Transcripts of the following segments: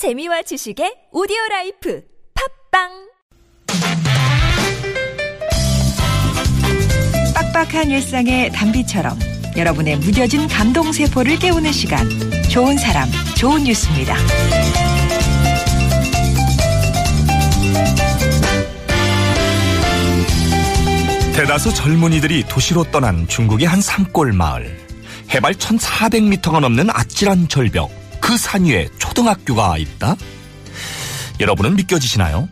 재미와 지식의 오디오 라이프 팟빵 빡빡한 일상의 단비처럼 여러분의 무뎌진 감동 세포를 깨우는 시간 좋은 사람 좋은 뉴스입니다. 대다수 젊은이들이 도시로 떠난 중국의 한 산골 마을. 해발 1400m가 넘는 아찔한 절벽. 그 산 위에 초등학교가 있다? 여러분은 믿겨지시나요?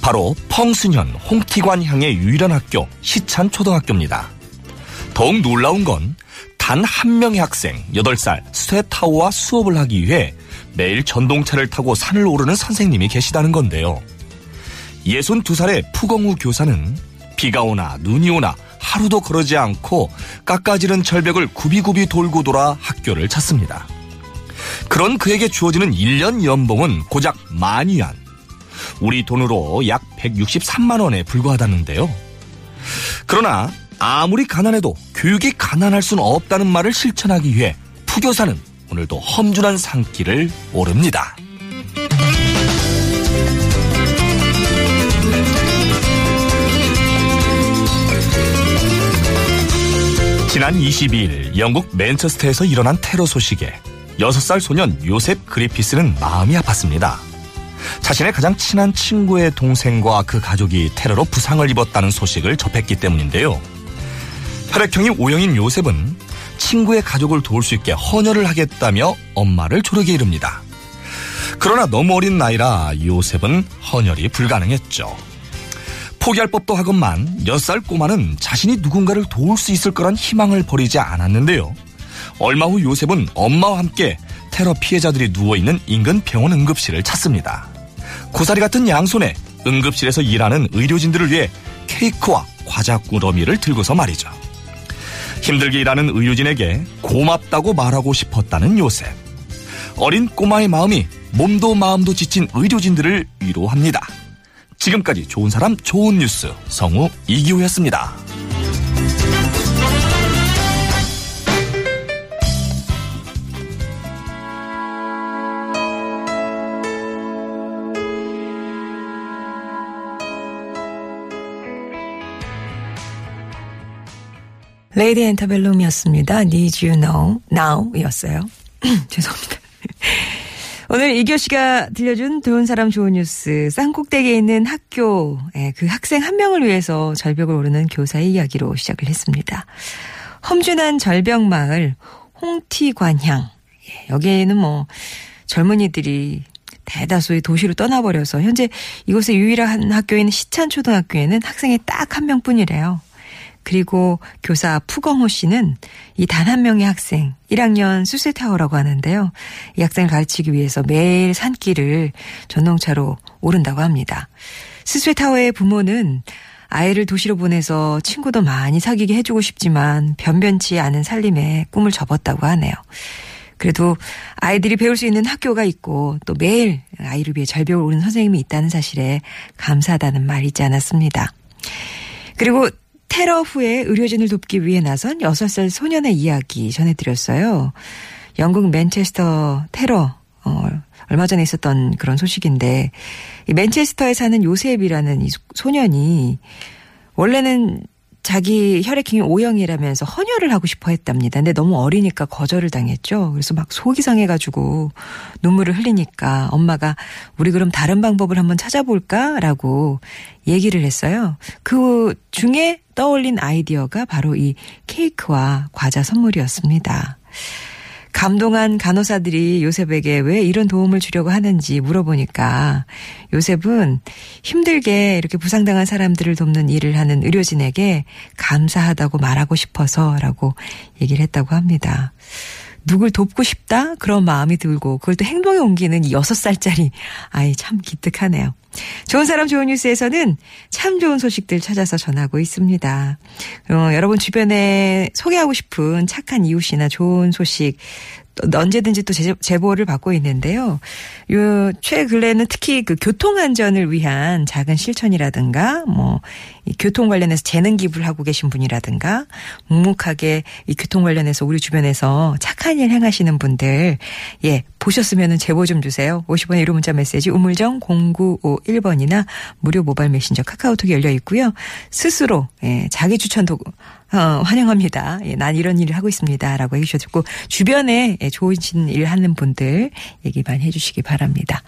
바로 펑스년 홍티관 향의 유일한 학교 시찬 초등학교입니다. 더욱 놀라운 건 단 한 명의 학생 8살 스웨타오와 수업을 하기 위해 매일 전동차를 타고 산을 오르는 선생님이 계시다는 건데요. 62살의 푸공우 교사는 비가 오나 눈이 오나 하루도 그러지 않고 깎아지른 절벽을 굽이굽이 돌고 돌아 학교를 찾습니다. 그런 그에게 주어지는 1년 연봉은 고작 만 위안. 우리 돈으로 약 163만 원에 불과하다는데요. 그러나 아무리 가난해도 교육이 가난할 수는 없다는 말을 실천하기 위해 푸교사는 오늘도 험준한 산길을 오릅니다. 지난 22일 영국 맨체스터에서 일어난 테러 소식에 6살 소년 요셉 그리피스는 마음이 아팠습니다. 자신의 가장 친한 친구의 동생과 그 가족이 테러로 부상을 입었다는 소식을 접했기 때문인데요. 혈액형이 O형인 요셉은 친구의 가족을 도울 수 있게 헌혈을 하겠다며 엄마를 조르게 이릅니다. 그러나 너무 어린 나이라 요셉은 헌혈이 불가능했죠. 포기할 법도 하건만 6살 꼬마는 자신이 누군가를 도울 수 있을 거란 희망을 버리지 않았는데요. 얼마 후 요셉은 엄마와 함께 테러 피해자들이 누워있는 인근 병원 응급실을 찾습니다. 고사리 같은 양손에 응급실에서 일하는 의료진들을 위해 케이크와 과자 꾸러미를 들고서 말이죠. 힘들게 일하는 의료진에게 고맙다고 말하고 싶었다는 요셉. 어린 꼬마의 마음이 몸도 마음도 지친 의료진들을 위로합니다. 지금까지 좋은 사람 좋은 뉴스 성우 이기호였습니다. 레이디 엔터벨룸이었습니다. Need You Know Now이었어요. 죄송합니다. 오늘 이교 씨가 들려준 좋은 사람 좋은 뉴스 쌍꼭대기에 있는 학교 그 학생 한 명을 위해서 절벽을 오르는 교사의 이야기로 시작을 했습니다. 험준한 절벽 마을 홍티관향 예, 여기에는 뭐 젊은이들이 대다수의 도시로 떠나버려서 현재 이곳의 유일한 학교인 시찬초등학교에는 학생이 딱 한 명뿐이래요. 그리고 교사 푸건호 씨는 이 단 한 명의 학생 1학년 수세타워라고 하는데요. 이 학생을 가르치기 위해서 매일 산길을 전동차로 오른다고 합니다. 스스타워의 부모는 아이를 도시로 보내서 친구도 많이 사귀게 해주고 싶지만 변변치 않은 살림에 꿈을 접었다고 하네요. 그래도 아이들이 배울 수 있는 학교가 있고 또 매일 아이를 위해 절벽을 오르는 선생님이 있다는 사실에 감사하다는 말이 있지 않았습니다. 그리고 테러 후에 의료진을 돕기 위해 나선 6살 소년의 이야기 전해드렸어요. 영국 맨체스터 테러, 어, 얼마 전에 있었던 그런 소식인데, 이 맨체스터에 사는 요셉이라는 이 소년이 원래는 자기 혈액형이 O형이라면서 헌혈을 하고 싶어 했답니다. 근데 너무 어리니까 거절을 당했죠. 그래서 막 속이 상해가지고 눈물을 흘리니까 엄마가 우리 그럼 다른 방법을 한번 찾아볼까? 라고 얘기를 했어요. 그 중에 떠올린 아이디어가 바로 이 케이크와 과자 선물이었습니다. 감동한 간호사들이 요셉에게 왜 이런 도움을 주려고 하는지 물어보니까 요셉은 힘들게 이렇게 부상당한 사람들을 돕는 일을 하는 의료진에게 감사하다고 말하고 싶어서라고 얘기를 했다고 합니다. 누굴 돕고 싶다? 그런 마음이 들고 그걸 또 행동에 옮기는 이 6살짜리 아이 참 기특하네요. 좋은 사람 좋은 뉴스에서는 참 좋은 소식들 찾아서 전하고 있습니다. 어, 여러분 주변에 소개하고 싶은 착한 이웃이나 좋은 소식 또 언제든지 또 제- 제보를 받고 있는데요. 요 최근래는 특히 그 교통 안전을 위한 작은 실천이라든가 뭐 이 교통 관련해서 재능 기부를 하고 계신 분이라든가 묵묵하게 이 교통 관련해서 우리 주변에서 착한 일 행하시는 분들 예 보셨으면은 제보 좀 주세요. 50원의 1호 문자 메시지 우물정 0951번이나 무료 모바일 메신저 카카오톡이 열려 있고요. 스스로 예 자기 추천도 어, 환영합니다. 예, 난 이런 일을 하고 있습니다. 라고 해주셨고, 주변에 예, 좋으신 일 하는 분들 얘기 많이 해주시기 바랍니다.